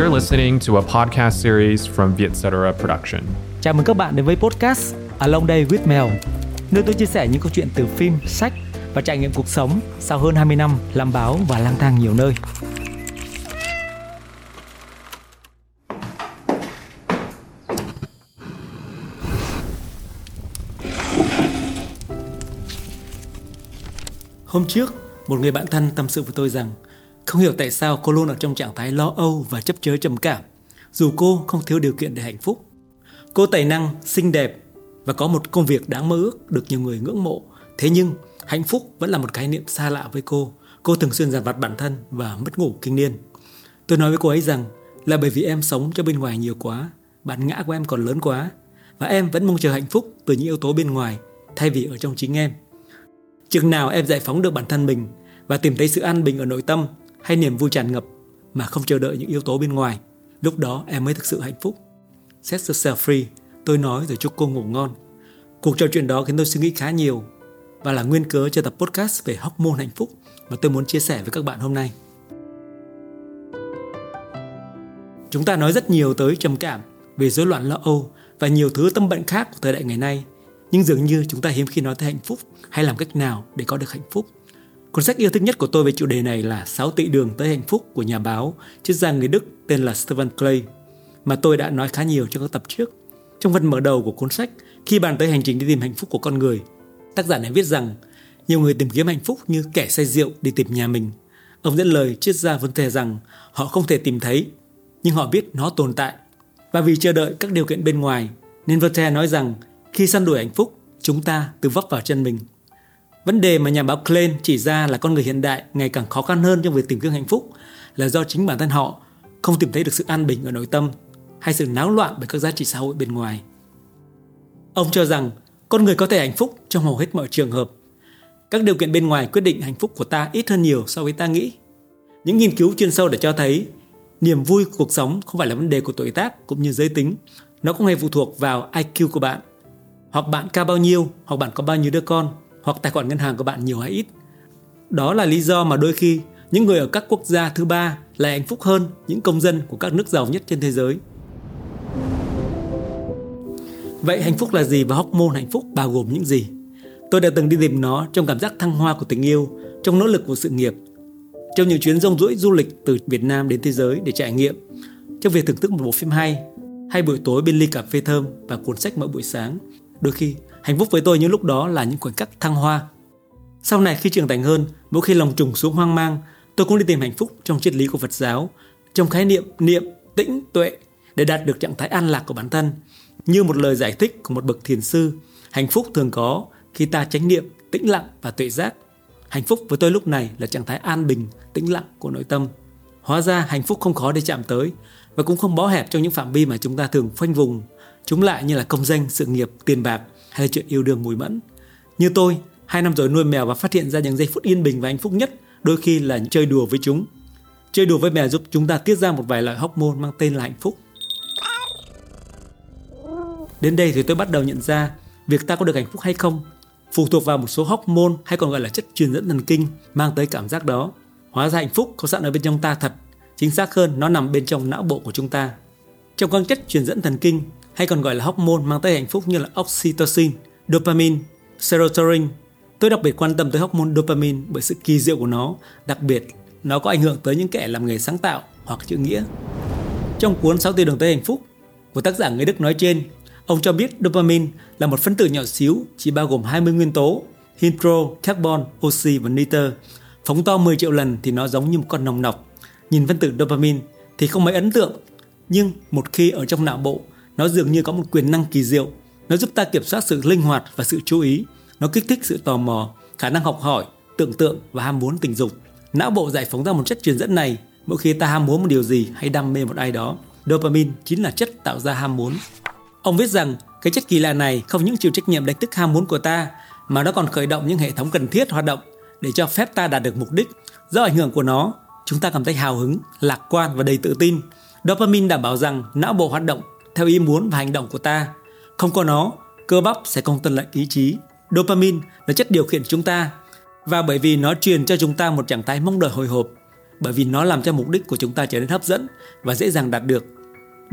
You're listening to a podcast series from Vietcetera Production. Chào mừng các bạn đến với podcast Along Day with Mel, nơi tôi chia sẻ những câu chuyện từ phim, sách và trải nghiệm cuộc sống sau hơn 20 năm làm báo và lang thang nhiều nơi. Hôm trước, một người bạn thân tâm sự với tôi rằng không hiểu tại sao cô luôn ở trong trạng thái lo âu và chấp chới trầm cảm, dù cô không thiếu điều kiện để hạnh phúc. Cô tài năng, xinh đẹp và có một công việc đáng mơ ước được nhiều người ngưỡng mộ. Thế nhưng, hạnh phúc vẫn là một khái niệm xa lạ với cô. Cô thường xuyên giàn vặt bản thân và mất ngủ kinh niên. Tôi nói với cô ấy rằng là bởi vì em sống cho bên ngoài nhiều quá, bản ngã của em còn lớn quá và em vẫn mong chờ hạnh phúc từ những yếu tố bên ngoài thay vì ở trong chính em. Chừng nào em giải phóng được bản thân mình và tìm thấy sự an bình ở nội tâm hay niềm vui tràn ngập mà không chờ đợi những yếu tố bên ngoài, lúc đó em mới thực sự hạnh phúc. Set yourself free, tôi nói rồi chúc cô ngủ ngon. Cuộc trò chuyện đó khiến tôi suy nghĩ khá nhiều và là nguyên cớ cho tập podcast về hormone hạnh phúc mà tôi muốn chia sẻ với các bạn hôm nay. Chúng ta nói rất nhiều tới trầm cảm, về rối loạn lo âu và nhiều thứ tâm bệnh khác của thời đại ngày nay, nhưng dường như chúng ta hiếm khi nói tới hạnh phúc hay làm cách nào để có được hạnh phúc. Cuốn sách yêu thích nhất của tôi về chủ đề này là 6 tỷ đường tới hạnh phúc của nhà báo, triết gia người Đức tên là Stephen Clay, mà tôi đã nói khá nhiều trong các tập trước. Trong phần mở đầu của cuốn sách, khi bàn tới hành trình đi tìm hạnh phúc của con người, tác giả này viết rằng nhiều người tìm kiếm hạnh phúc như kẻ say rượu đi tìm nhà mình. Ông dẫn lời triết gia vấn đề rằng họ không thể tìm thấy, nhưng họ biết nó tồn tại. Và vì chờ đợi các điều kiện bên ngoài, nên Voltaire nói rằng khi săn đuổi hạnh phúc, chúng ta tự vấp vào chân mình. Vấn đề mà nhà báo Klein chỉ ra là con người hiện đại ngày càng khó khăn hơn trong việc tìm kiếm hạnh phúc là do chính bản thân họ không tìm thấy được sự an bình ở nội tâm hay sự náo loạn bởi các giá trị xã hội bên ngoài. Ông cho rằng con người có thể hạnh phúc trong hầu hết mọi trường hợp. Các điều kiện bên ngoài quyết định hạnh phúc của ta ít hơn nhiều so với ta nghĩ. Những nghiên cứu chuyên sâu đã cho thấy niềm vui của cuộc sống không phải là vấn đề của tuổi tác cũng như giới tính. Nó không hề phụ thuộc vào IQ của bạn. Hoặc bạn cao bao nhiêu, hoặc bạn có bao nhiêu đứa con, hoặc tài khoản ngân hàng của bạn nhiều hay ít. Đó là lý do mà đôi khi những người ở các quốc gia thứ ba lại hạnh phúc hơn những công dân của các nước giàu nhất trên thế giới. Vậy hạnh phúc là gì và hormone hạnh phúc bao gồm những gì? Tôi đã từng đi tìm nó trong cảm giác thăng hoa của tình yêu, trong nỗ lực của sự nghiệp, trong những chuyến rong ruổi du lịch từ Việt Nam đến thế giới để trải nghiệm, trong việc thưởng thức một bộ phim hay, hay buổi tối bên ly cà phê thơm và cuốn sách mỗi buổi sáng. Đôi khi Hạnh phúc với tôi những lúc đó là những khoảnh khắc thăng hoa. Sau này khi trưởng thành hơn, mỗi khi lòng trùng xuống hoang mang, tôi cũng đi tìm hạnh phúc trong triết lý của Phật giáo, trong khái niệm niệm, tĩnh, tuệ để đạt được trạng thái an lạc của bản thân. Như một lời giải thích của một bậc thiền sư, hạnh phúc thường có khi ta chánh niệm, tĩnh lặng và tuệ giác. Hạnh phúc với tôi lúc này là trạng thái an bình, tĩnh lặng của nội tâm. Hóa ra hạnh phúc không khó để chạm tới và cũng không bó hẹp trong những phạm vi mà chúng ta thường khoanh vùng. Chúng lại như là công danh, sự nghiệp, tiền bạc hay là chuyện yêu đương mùi mẫn. Như tôi, hai năm rồi nuôi mèo và phát hiện ra những giây phút yên bình và hạnh phúc nhất đôi khi là chơi đùa với chúng. Chơi đùa với mèo giúp chúng ta tiết ra một vài loại hormone mang tên là hạnh phúc. Đến đây thì tôi bắt đầu nhận ra việc ta có được hạnh phúc hay không phụ thuộc vào một số hormone hay còn gọi là chất truyền dẫn thần kinh mang tới cảm giác đó. Hóa ra hạnh phúc có sẵn ở bên trong ta thật, chính xác hơn nó nằm bên trong não bộ của chúng ta. Trong các chất truyền dẫn thần kinh hay còn gọi là hormone mang tới hạnh phúc như là oxytocin, dopamine, serotonin. Tôi đặc biệt quan tâm tới hormone dopamine bởi sự kỳ diệu của nó, đặc biệt nó có ảnh hưởng tới những kẻ làm nghề sáng tạo hoặc chữ nghĩa. Trong cuốn 6 tiêu đường tới hạnh phúc của tác giả người Đức nói trên, ông cho biết dopamine là một phân tử nhỏ xíu chỉ bao gồm 20 nguyên tố hydro, carbon, oxy và nitơ. Phóng to 10 triệu lần thì nó giống như một con nòng nọc. Nhìn phân tử dopamine thì không mấy ấn tượng, nhưng một khi ở trong não bộ nó dường như có một quyền năng kỳ diệu. Nó giúp ta kiểm soát sự linh hoạt và sự chú ý. Nó kích thích sự tò mò, khả năng học hỏi, tưởng tượng và ham muốn tình dục. Não bộ giải phóng ra một chất truyền dẫn này mỗi khi ta ham muốn một điều gì hay đam mê một ai đó. Dopamine chính là chất tạo ra ham muốn. Ông viết rằng cái chất kỳ lạ này không những chịu trách nhiệm đánh thức ham muốn của ta mà nó còn khởi động những hệ thống cần thiết hoạt động để cho phép ta đạt được mục đích. Do ảnh hưởng của nó, chúng ta cảm thấy hào hứng, lạc quan và đầy tự tin. Dopamine đảm bảo rằng não bộ hoạt động theo ý muốn và hành động của ta. Không có nó, cơ bắp sẽ không tuân lệnh ý chí. Dopamine là chất điều khiển chúng ta và bởi vì nó truyền cho chúng ta một trạng thái mong đợi hồi hộp, bởi vì nó làm cho mục đích của chúng ta trở nên hấp dẫn và dễ dàng đạt được.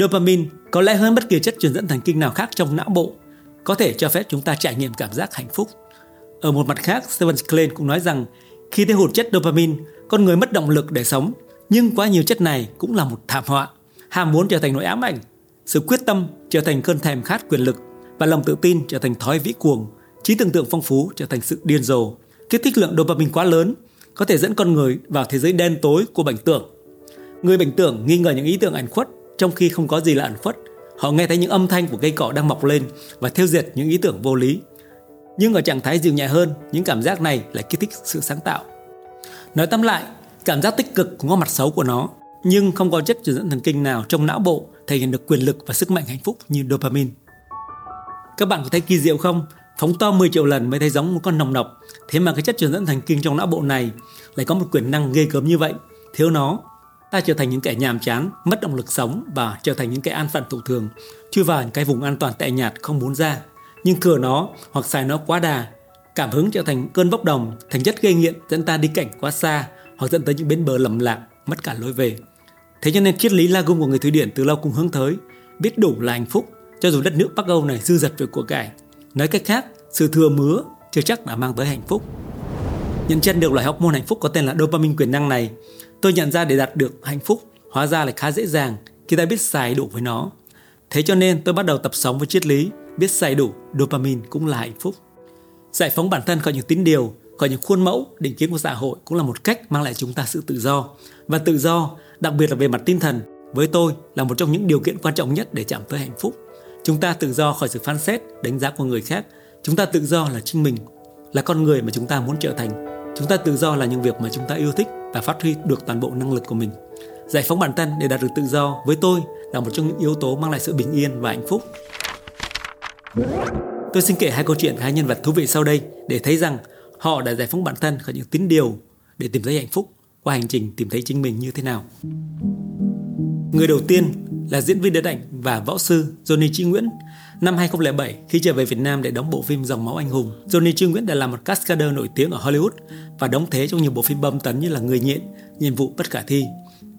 Dopamine có lẽ hơn bất kỳ chất truyền dẫn thần kinh nào khác trong não bộ có thể cho phép chúng ta trải nghiệm cảm giác hạnh phúc. Ở một mặt khác, Steven Klein cũng nói rằng khi thiếu hụt chất dopamine, con người mất động lực để sống. Nhưng quá nhiều chất này cũng là một thảm họa. Ham muốn trở thành nỗi ám ảnh, sự quyết tâm trở thành cơn thèm khát quyền lực và lòng tự tin trở thành thói vĩ cuồng, trí tưởng tượng phong phú trở thành sự điên rồ. Kích thích lượng dopamine quá lớn có thể dẫn con người vào thế giới đen tối của bệnh tưởng. Người bệnh tưởng nghi ngờ những ý tưởng ảnh khuất trong khi không có gì là ảnh khuất. Họ nghe thấy những âm thanh của cây cỏ đang mọc lên và tiêu diệt những ý tưởng vô lý. Nhưng ở trạng thái dịu nhẹ hơn, những cảm giác này lại kích thích sự sáng tạo. Nói tóm lại, cảm giác tích cực cũng có mặt xấu của nó, nhưng không có chất truyền dẫn thần kinh nào trong não bộ thể hiện được quyền lực và sức mạnh hạnh phúc như dopamine. Các bạn có thấy kỳ diệu không? Phóng to 10 triệu lần mới thấy giống một con nòng nọc. Thế mà cái chất truyền dẫn thần kinh trong não bộ này lại có một quyền năng ghê gớm như vậy. Thiếu nó, ta trở thành những kẻ nhàm chán, mất động lực sống và trở thành những kẻ an phận thủ thường, chui vào những cái vùng an toàn tệ nhạt không muốn ra. Nhưng cửa nó hoặc xài nó quá đà, cảm hứng trở thành cơn bốc đồng, thành chất gây nghiện dẫn ta đi cảnh quá xa hoặc dẫn tới những bến bờ lầm lạc, mất cả lối về. Thế cho nên triết lý Lagum của người Thụy Điển từ lâu cũng hướng tới biết đủ là hạnh phúc cho dù đất nước Bắc Âu này dư dật về của cải. Nói cách khác, sự thừa mứa chưa chắc đã mang tới hạnh phúc. Nhận chân được loại hormone hạnh phúc có tên là dopamine quyền năng này, tôi nhận ra để đạt được hạnh phúc hóa ra là khá dễ dàng khi ta biết xài đủ với nó. Thế cho nên tôi bắt đầu tập sống với triết lý biết xài đủ dopamine cũng là hạnh phúc. Giải phóng bản thân khỏi những tín điều, khỏi những khuôn mẫu, định kiến của xã hội cũng là một cách mang lại chúng ta sự tự do. Và tự do, đặc biệt là về mặt tinh thần, với tôi là một trong những điều kiện quan trọng nhất để chạm tới hạnh phúc. Chúng ta tự do khỏi sự phán xét, đánh giá của người khác. Chúng ta tự do là chính mình, là con người mà chúng ta muốn trở thành. Chúng ta tự do là những việc mà chúng ta yêu thích và phát huy được toàn bộ năng lực của mình. Giải phóng bản thân để đạt được tự do với tôi là một trong những yếu tố mang lại sự bình yên và hạnh phúc. Tôi xin kể hai câu chuyện hai nhân vật thú vị sau đây để thấy rằng họ đã giải phóng bản thân khỏi những tín điều để tìm thấy hạnh phúc qua hành trình tìm thấy chính mình như thế nào. Người đầu tiên là diễn viên điện ảnh và võ sư Johnny Chi Nguyễn. Năm 2007, khi trở về Việt Nam để đóng bộ phim Dòng máu anh hùng, Johnny Chi Nguyễn đã là một cascader nổi tiếng ở Hollywood và đóng thế trong nhiều bộ phim bom tấn như là Người nhện, Nhiệm vụ bất khả thi.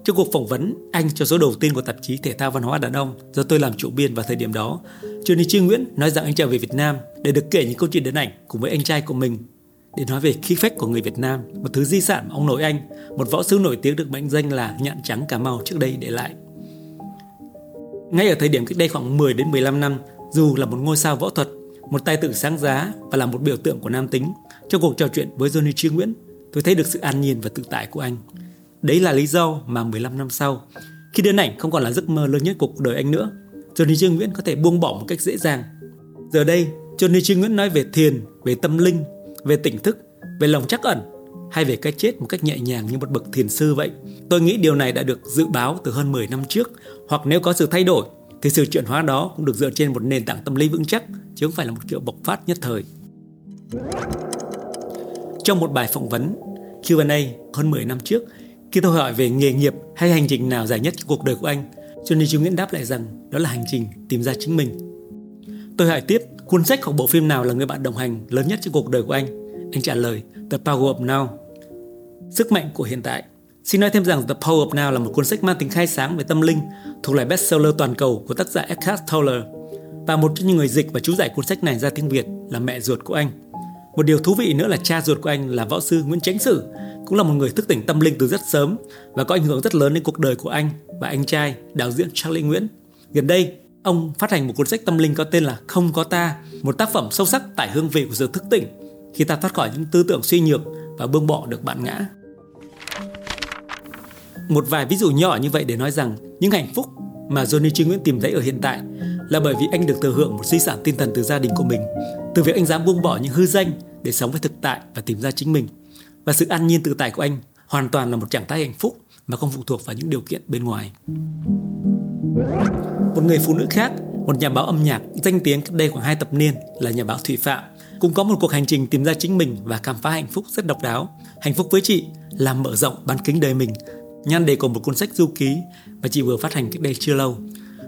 Trong cuộc phỏng vấn anh cho số đầu tiên của tạp chí Thể thao Văn hóa Đàn ông do tôi làm chủ biên vào thời điểm đó, Johnny Chi Nguyễn nói rằng anh trở về Việt Nam để được kể những câu chuyện điện ảnh cùng với anh trai của mình để nói về khí phách của người Việt Nam, một thứ di sản mà ông nội anh, một võ sư nổi tiếng được mệnh danh là nhạn trắng Cà Mau trước đây để lại. Ngay ở thời điểm cách đây khoảng 10 đến 15 năm, dù là một ngôi sao võ thuật, một tài tử sáng giá và là một biểu tượng của nam tính, trong cuộc trò chuyện với Johnny Chi Nguyễn, tôi thấy được sự an nhiên và tự tại của anh. Đấy là lý do mà 15 năm sau, khi điện ảnh không còn là giấc mơ lớn nhất của cuộc đời anh nữa, Johnny Chi Nguyễn có thể buông bỏ một cách dễ dàng. Giờ đây, Johnny Chi Nguyễn nói về thiền, về tâm linh, về tỉnh thức, về lòng trắc ẩn hay về cái chết một cách nhẹ nhàng như một bậc thiền sư vậy. Tôi nghĩ điều này đã được dự báo từ hơn 10 năm trước, hoặc nếu có sự thay đổi thì sự chuyển hóa đó cũng được dựa trên một nền tảng tâm lý vững chắc chứ không phải là một kiểu bộc phát nhất thời. Trong một bài phỏng vấn Q&A hơn 10 năm trước, khi tôi hỏi về nghề nghiệp hay hành trình nào dài nhất trong cuộc đời của anh, Johnny Chu Nguyễn đáp lại rằng đó là hành trình tìm ra chính mình. Tôi hỏi tiếp, cuốn sách hoặc bộ phim nào là người bạn đồng hành lớn nhất trong cuộc đời của anh? Anh trả lời, The Power of Now. Sức mạnh của hiện tại. Xin nói thêm rằng The Power of Now là một cuốn sách mang tính khai sáng về tâm linh, thuộc loại bestseller toàn cầu của tác giả Eckhart Tolle. Và một trong những người dịch và chú giải cuốn sách này ra tiếng Việt là mẹ ruột của anh. Một điều thú vị nữa là cha ruột của anh là võ sư Nguyễn Chánh Sử, cũng là một người thức tỉnh tâm linh từ rất sớm và có ảnh hưởng rất lớn đến cuộc đời của anh và anh trai đạo diễn Charlie Nguyễn. Gần đây, ông phát hành một cuốn sách tâm linh có tên là Không có ta, một tác phẩm sâu sắc tải hương vị của sự thức tỉnh khi ta thoát khỏi những tư tưởng suy nhược và buông bỏ được bạn ngã. Một vài ví dụ nhỏ như vậy để nói rằng những hạnh phúc mà Johnny Chi Nguyễn tìm thấy ở hiện tại là bởi vì anh được thừa hưởng một di sản tinh thần từ gia đình của mình, từ việc anh dám buông bỏ những hư danh để sống với thực tại và tìm ra chính mình. Và sự an nhiên tự tại của anh hoàn toàn là một trạng thái hạnh phúc mà không phụ thuộc vào những điều kiện bên ngoài. Một người phụ nữ khác, một nhà báo âm nhạc danh tiếng cách đây khoảng 2 thập niên là nhà báo Thủy Phạm, cũng có một cuộc hành trình tìm ra chính mình và khám phá hạnh phúc rất độc đáo. Hạnh phúc với chị là mở rộng bán kính đời mình, nhan đề của một cuốn sách du ký mà chị vừa phát hành cách đây chưa lâu.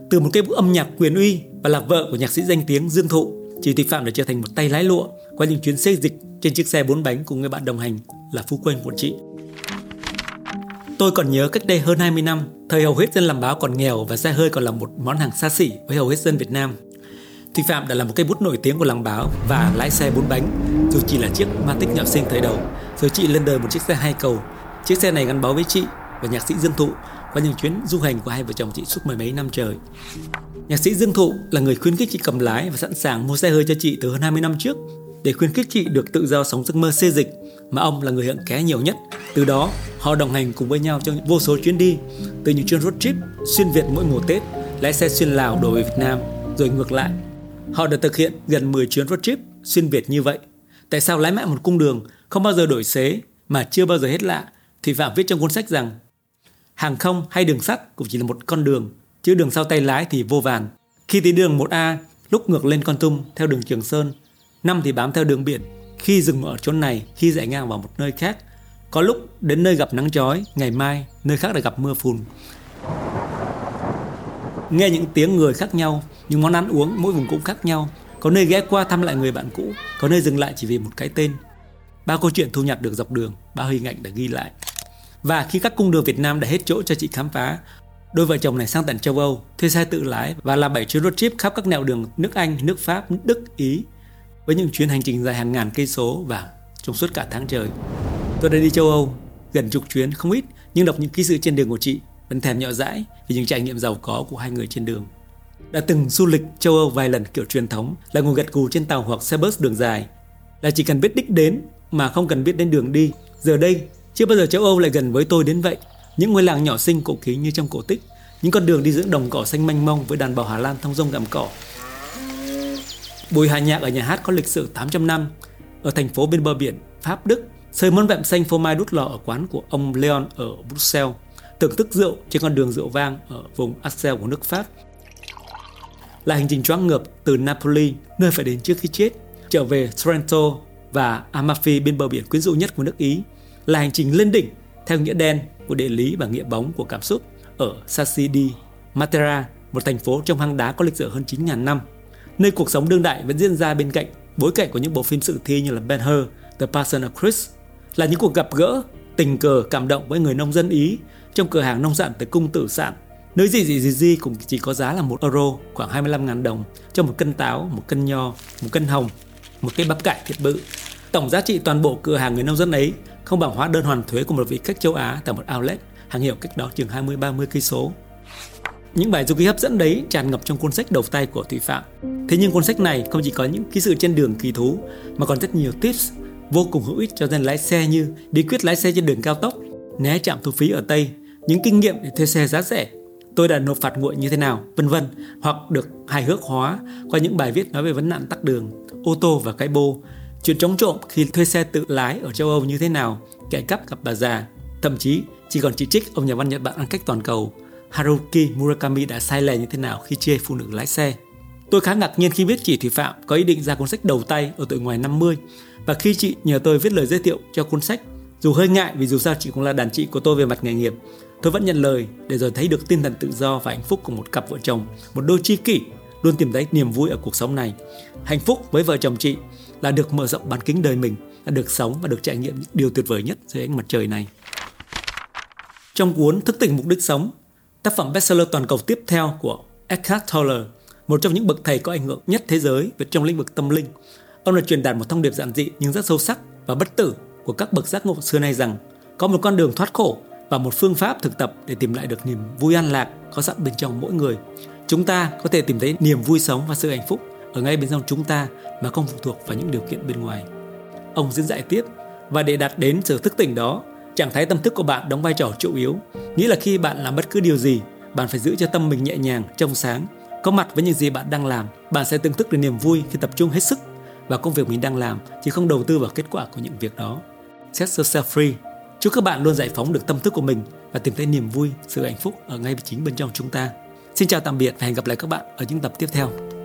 Từ một cây bút âm nhạc quyền uy và là vợ của nhạc sĩ danh tiếng Dương Thụ, chị Thủy Phạm đã trở thành một tay lái lụa qua những chuyến xây dịch trên chiếc xe bốn bánh cùng người bạn đồng hành là phu quân của chị. Tôi còn nhớ cách đây hơn 20 năm, thời hầu hết dân làm báo còn nghèo và xe hơi còn là một món hàng xa xỉ với hầu hết dân Việt Nam. Thùy Phạm đã là một cây bút nổi tiếng của làng báo và lái xe bốn bánh, dù chỉ là chiếc Matic nhỏ xinh thời đầu. Rồi chị lên đời một chiếc xe hai cầu. Chiếc xe này gắn bó với chị và nhạc sĩ Dương Thụ qua những chuyến du hành của hai vợ chồng chị suốt mười mấy năm trời. Nhạc sĩ Dương Thụ là người khuyến khích chị cầm lái và sẵn sàng mua xe hơi cho chị từ hơn 20 năm trước để khuyến khích chị được tự do sống giấc mơ xê dịch mà ông là người hưởng ké nhiều nhất. Từ đó, họ đồng hành cùng với nhau trong vô số chuyến đi, từ những chuyến road trip xuyên Việt mỗi mùa Tết, lái xe xuyên Lào đổ về Việt Nam, rồi ngược lại. Họ đã thực hiện gần 10 chuyến road trip xuyên Việt như vậy. Tại sao lái mãi một cung đường không bao giờ đổi xế mà chưa bao giờ hết lạ thì Phạm viết trong cuốn sách rằng hàng không hay đường sắt cũng chỉ là một con đường, chứ đường sau tay lái thì vô vàn. Khi tới đường 1A, lúc ngược lên Con Tum theo đường Trường Sơn, năm thì bám theo đường biển, khi dừng ở chỗ này, khi dạy ngang vào một nơi khác. Có lúc đến nơi gặp nắng chói, ngày mai nơi khác lại gặp mưa phùn. Nghe những tiếng người khác nhau, những món ăn uống mỗi vùng cũng khác nhau. Có nơi ghé qua thăm lại người bạn cũ, có nơi dừng lại chỉ vì một cái tên. ba câu chuyện thu nhặt được dọc đường, ba hình ảnh đã ghi lại. Và khi các cung đường Việt Nam đã hết chỗ cho chị khám phá, đôi vợ chồng này sang tận châu Âu, thuê xe tự lái và làm bảy chuyến road trip khắp các nẻo đường nước Anh, nước Pháp, Đức, Ý với những chuyến hành trình dài hàng ngàn cây số và trong suốt cả tháng trời. Tôi đã đi châu Âu gần chục chuyến không ít nhưng đọc những ký sự trên đường của chị vẫn thèm nhọ dãi vì những trải nghiệm giàu có của hai người trên đường. Đã từng du lịch châu Âu vài lần kiểu truyền thống là ngồi gật gù trên tàu hoặc xe bus đường dài là chỉ cần biết đích đến mà không cần biết đến đường đi. Giờ đây chưa bao giờ châu Âu lại gần với tôi đến vậy. Những ngôi làng nhỏ xinh cổ kính như trong cổ tích, những con đường đi giữa đồng cỏ xanh mênh mông với đàn bò Hà Lan thông dong gặm cỏ. Buổi hòa nhạc ở nhà hát có lịch sử 800 năm, ở thành phố bên bờ biển Pháp Đức, sơi món vẹm xanh phô mai đút lò ở quán của ông Leon ở Bruxelles, thưởng thức rượu trên con đường rượu vang ở vùng Axel của nước Pháp. Là hành trình choáng ngợp từ Napoli, nơi phải đến trước khi chết, trở về Trento và Amalfi bên bờ biển quyến rũ nhất của nước Ý, là hành trình lên đỉnh theo nghĩa đen của địa lý và nghĩa bóng của cảm xúc. Ở Sassidi, Matera, một thành phố trong hang đá có lịch sử hơn 9.000 năm, nơi cuộc sống đương đại vẫn diễn ra bên cạnh bối cảnh của những bộ phim sự thi như là Ben Hur, The Passion of Christ, là những cuộc gặp gỡ, tình cờ cảm động với người nông dân Ý trong cửa hàng nông sản tới cung tử sản. Nơi gì gì gì gì cũng chỉ có giá là một euro, khoảng 25.000 đồng cho một cân táo, một cân nho, một cân hồng, một cây bắp cải thiệt bự. Tổng giá trị toàn bộ cửa hàng người nông dân ấy không bằng hóa đơn hoàn thuế của một vị khách châu Á tại một outlet hàng hiệu cách đó chừng 20-30 cây số. Những bài du ký hấp dẫn đấy tràn ngập trong cuốn sách đầu tay của Thủy Phạm. Thế nhưng cuốn sách này không chỉ có những ký sự trên đường kỳ thú mà còn rất nhiều tips vô cùng hữu ích cho dân lái xe như bí quyết lái xe trên đường cao tốc, né trạm thu phí ở Tây, những kinh nghiệm để thuê xe giá rẻ, tôi đã nộp phạt nguội như thế nào, vân vân, hoặc được hài hước hóa qua những bài viết nói về vấn nạn tắc đường, ô tô và cái bô, chuyện chống trộm khi thuê xe tự lái ở châu Âu như thế nào, kẻ cắp gặp bà già, thậm chí chỉ còn chỉ trích ông nhà văn Nhật Bản ăn cách toàn cầu Haruki Murakami đã sai lệch như thế nào khi chê phụ nữ lái xe. Tôi khá ngạc nhiên khi biết chị Thủy Phạm có ý định ra cuốn sách đầu tay ở tuổi ngoài 50 và khi chị nhờ tôi viết lời giới thiệu cho cuốn sách, dù hơi ngại vì dù sao chị cũng là đàn chị của tôi về mặt nghề nghiệp, tôi vẫn nhận lời để rồi thấy được tinh thần tự do và hạnh phúc của một cặp vợ chồng, một đôi tri kỷ luôn tìm thấy niềm vui ở cuộc sống này. Hạnh phúc với vợ chồng chị là được mở rộng bán kính đời mình, là được sống và được trải nghiệm những điều tuyệt vời nhất dưới ánh mặt trời này. Trong cuốn Thức tỉnh mục đích sống, tác phẩm bestseller toàn cầu tiếp theo của Eckhart Tolle, một trong những bậc thầy có ảnh hưởng nhất thế giới về trong lĩnh vực tâm linh. Ông đã truyền đạt một thông điệp giản dị nhưng rất sâu sắc và bất tử của các bậc giác ngộ xưa nay rằng có một con đường thoát khổ và một phương pháp thực tập để tìm lại được niềm vui an lạc có sẵn bên trong mỗi người. Chúng ta có thể tìm thấy niềm vui sống và sự hạnh phúc ở ngay bên trong chúng ta mà không phụ thuộc vào những điều kiện bên ngoài. Ông diễn giải tiếp, và để đạt đến sự thức tỉnh đó, trạng thái tâm thức của bạn đóng vai trò chủ yếu nghĩa là khi bạn làm bất cứ điều gì, bạn phải giữ cho tâm mình nhẹ nhàng, trong sáng có mặt với những gì bạn đang làm, bạn sẽ tương thức được niềm vui khi tập trung hết sức vào công việc mình đang làm, chứ không đầu tư vào kết quả của những việc đó. Set yourself free. Chúc các bạn luôn giải phóng được tâm thức của mình và tìm thấy niềm vui, sự hạnh phúc ở ngay chính bên trong chúng ta. Xin chào tạm biệt và hẹn gặp lại các bạn ở những tập tiếp theo.